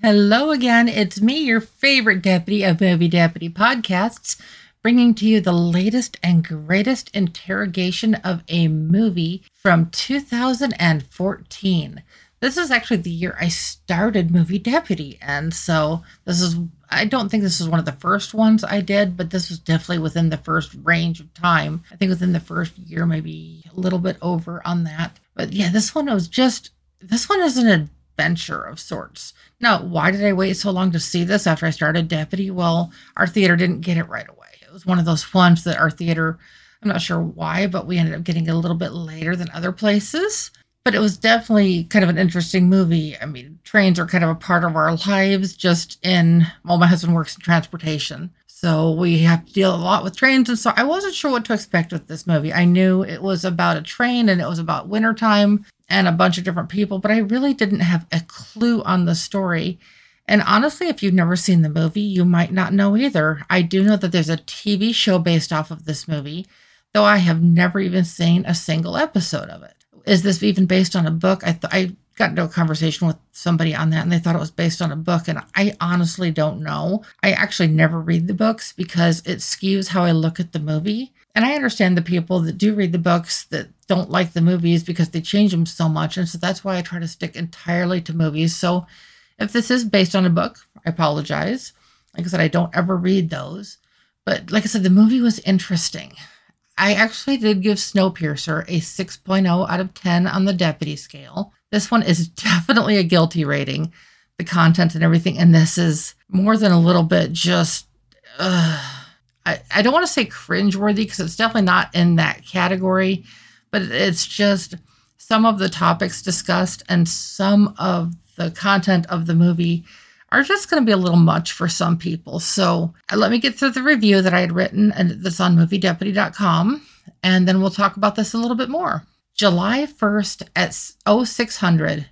Hello again. It's me, your favorite deputy of Movie Deputy Podcasts, bringing to you the latest and greatest interrogation of a movie from 2014. This is actually the year I started Movie Deputy. And so this is, I don't think this is one of the first ones I did, but this was definitely within the first range of time. I think within the first year, maybe a little bit over on that. But yeah, this one was just, this one is an adventure of sorts. Now, why did I wait so long to see this after I started Deputy? Well, our theater didn't get it right away. It was one of those ones that our theater, I'm not sure why, but we ended up getting it a little bit later than other places but it was definitely kind of an interesting movie. I mean, trains are kind of a part of our lives, just in, well, my husband works in transportation. So we have to deal a lot with trains. And so I wasn't sure what to expect with this movie. I knew it was about a train and it was about wintertime and a bunch of different people, but I really didn't have a clue on the story. And honestly, if you've never seen the movie, you might not know either. I do know that there's a TV show based off of this movie, though I have never even seen a single episode of it is this even based on a book? I th- I got into a conversation with somebody on that and they thought it was based on a book and I honestly don't know. I actually never read the books because it skews how I look at the movie. And I understand the people that do read the books that don't like the movies because they change them so much and so that's why I try to stick entirely to movies. So if this is based on a book, I apologize. Like I said I don't ever read those. But like I said the movie was interesting. I actually did give Snowpiercer a 6.0 out of 10 on the deputy scale. This one is definitely a guilty rating, the content and everything. And this is more than a little bit just, uh, I, I don't want to say cringeworthy because it's definitely not in that category, but it's just some of the topics discussed and some of the content of the movie are just going to be a little much for some people. So uh, let me get through the review that I had written and that's on moviedeputy.com. And then we'll talk about this a little bit more. July 1st at 0600,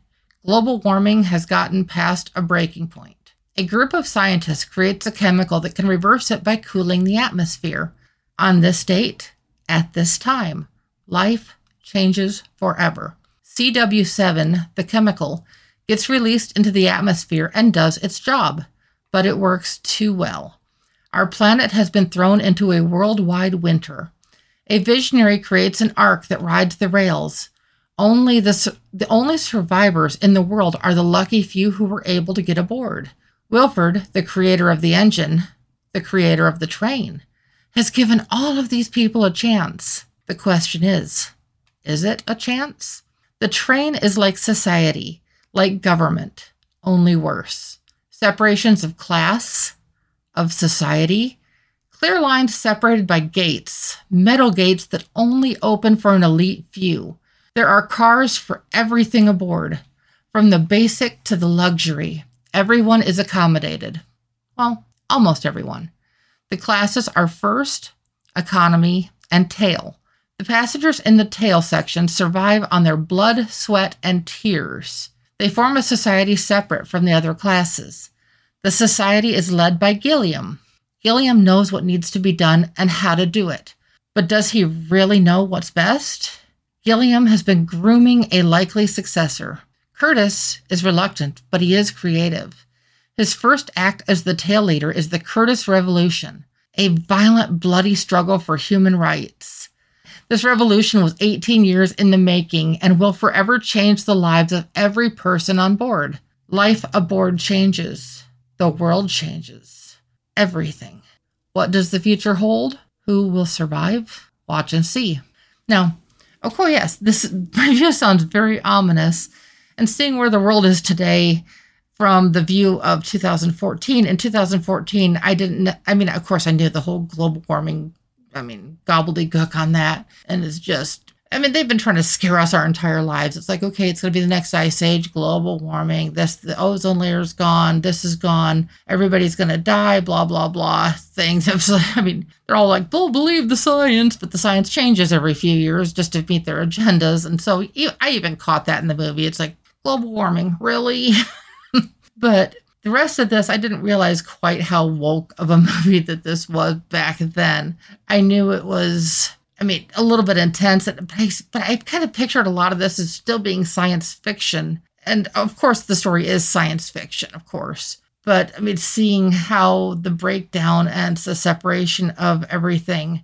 global warming has gotten past a breaking point. A group of scientists creates a chemical that can reverse it by cooling the atmosphere. On this date, at this time, life changes forever. CW7, the chemical, gets released into the atmosphere and does its job, but it works too well. Our planet has been thrown into a worldwide winter. A visionary creates an ark that rides the rails. Only the, the only survivors in the world are the lucky few who were able to get aboard. Wilford, the creator of the engine, the creator of the train, has given all of these people a chance. The question is, is it a chance? The train is like society like government, only worse. Separations of class, of society, clear lines separated by gates, metal gates that only open for an elite few. There are cars for everything aboard, from the basic to the luxury. Everyone is accommodated. Well, almost everyone. The classes are first, economy, and tail. The passengers in the tail section survive on their blood, sweat, and tears. They form a society separate from the other classes. The society is led by Gilliam. Gilliam knows what needs to be done and how to do it. But does he really know what's best? Gilliam has been grooming a likely successor. Curtis is reluctant, but he is creative. His first act as the tail leader is the Curtis Revolution, a violent, bloody struggle for human rights. This revolution was 18 years in the making and will forever change the lives of every person on board. Life aboard changes. The world changes. Everything. What does the future hold? Who will survive? Watch and see. Now, of course, yes, this preview sounds very ominous. And seeing where the world is today from the view of 2014, in 2014, I didn't, I mean, of course, I knew the whole global warming I mean, gobbledygook on that. And it's just, I mean, they've been trying to scare us our entire lives. It's like, okay, it's going to be the next ice age, global warming. This, the ozone layer's gone. This is gone. Everybody's going to die, blah, blah, blah. Things. I mean, they're all like, they'll believe the science, but the science changes every few years just to meet their agendas. And so I even caught that in the movie. It's like, global warming, really? but the rest of this, I didn't realize quite how woke of a movie that this was back then. I knew it was, I mean, a little bit intense, but I, but I kind of pictured a lot of this as still being science fiction. and of course, the story is science fiction, of course. But I mean, seeing how the breakdown and the separation of everything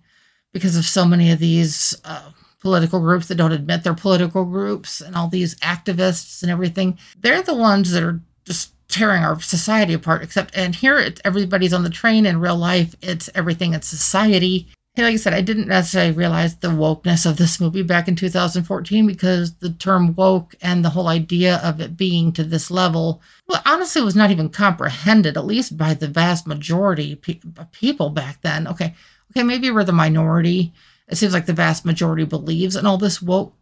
because of so many of these uh, political groups that don't admit they're political groups and all these activists and everything, they're the ones that are just tearing our society apart. Except, and here it's everybody's on the train. In real life, it's everything in society. Like I said, I didn't necessarily realize the wokeness of this movie back in 2014 because the term woke and the whole idea of it being to this level, well, honestly, was not even comprehended, at least by the vast majority of people back then. Okay, okay, maybe we're the minority. It seems like the vast majority believes in all this woke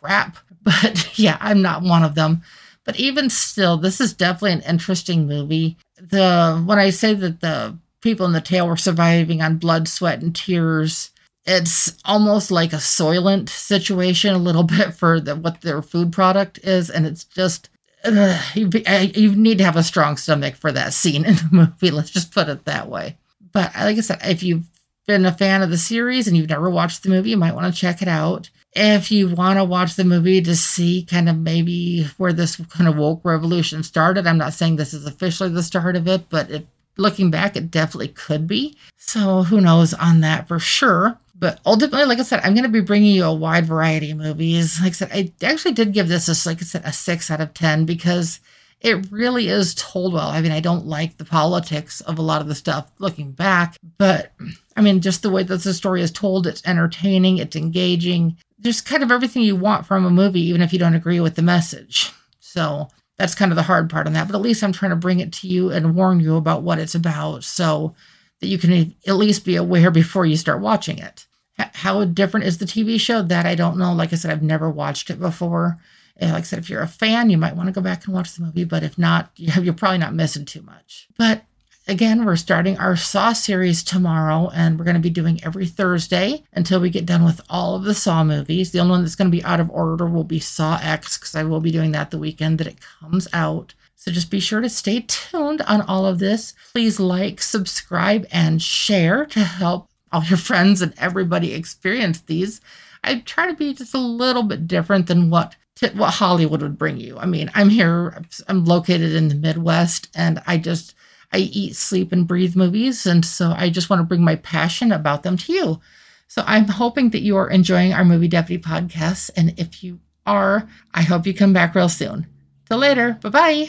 crap, but yeah, I'm not one of them. But even still, this is definitely an interesting movie. The when I say that the people in the tail were surviving on blood, sweat, and tears, it's almost like a soylent situation a little bit for the, what their food product is, and it's just you, you need to have a strong stomach for that scene in the movie. Let's just put it that way. But like I said, if you've been a fan of the series and you've never watched the movie, you might want to check it out. If you want to watch the movie to see kind of maybe where this kind of woke revolution started, I'm not saying this is officially the start of it, but looking back, it definitely could be. So who knows on that for sure. But ultimately, like I said, I'm going to be bringing you a wide variety of movies. Like I said, I actually did give this, a, like I said, a six out of 10 because it really is told well. I mean, I don't like the politics of a lot of the stuff looking back, but I mean, just the way that the story is told, it's entertaining, it's engaging, just kind of everything you want from a movie, even if you don't agree with the message. So that's kind of the hard part on that. But at least I'm trying to bring it to you and warn you about what it's about so that you can at least be aware before you start watching it. How different is the TV show? That I don't know. Like I said, I've never watched it before. Like I said, if you're a fan, you might want to go back and watch the movie, but if not, you're probably not missing too much. But again, we're starting our Saw series tomorrow, and we're going to be doing every Thursday until we get done with all of the Saw movies. The only one that's going to be out of order will be Saw X, because I will be doing that the weekend that it comes out. So just be sure to stay tuned on all of this. Please like, subscribe, and share to help all your friends and everybody experience these. I try to be just a little bit different than what what Hollywood would bring you. I mean, I'm here, I'm located in the Midwest, and I just, I eat, sleep, and breathe movies. And so I just want to bring my passion about them to you. So I'm hoping that you are enjoying our Movie Deputy podcast. And if you are, I hope you come back real soon. Till later. Bye bye.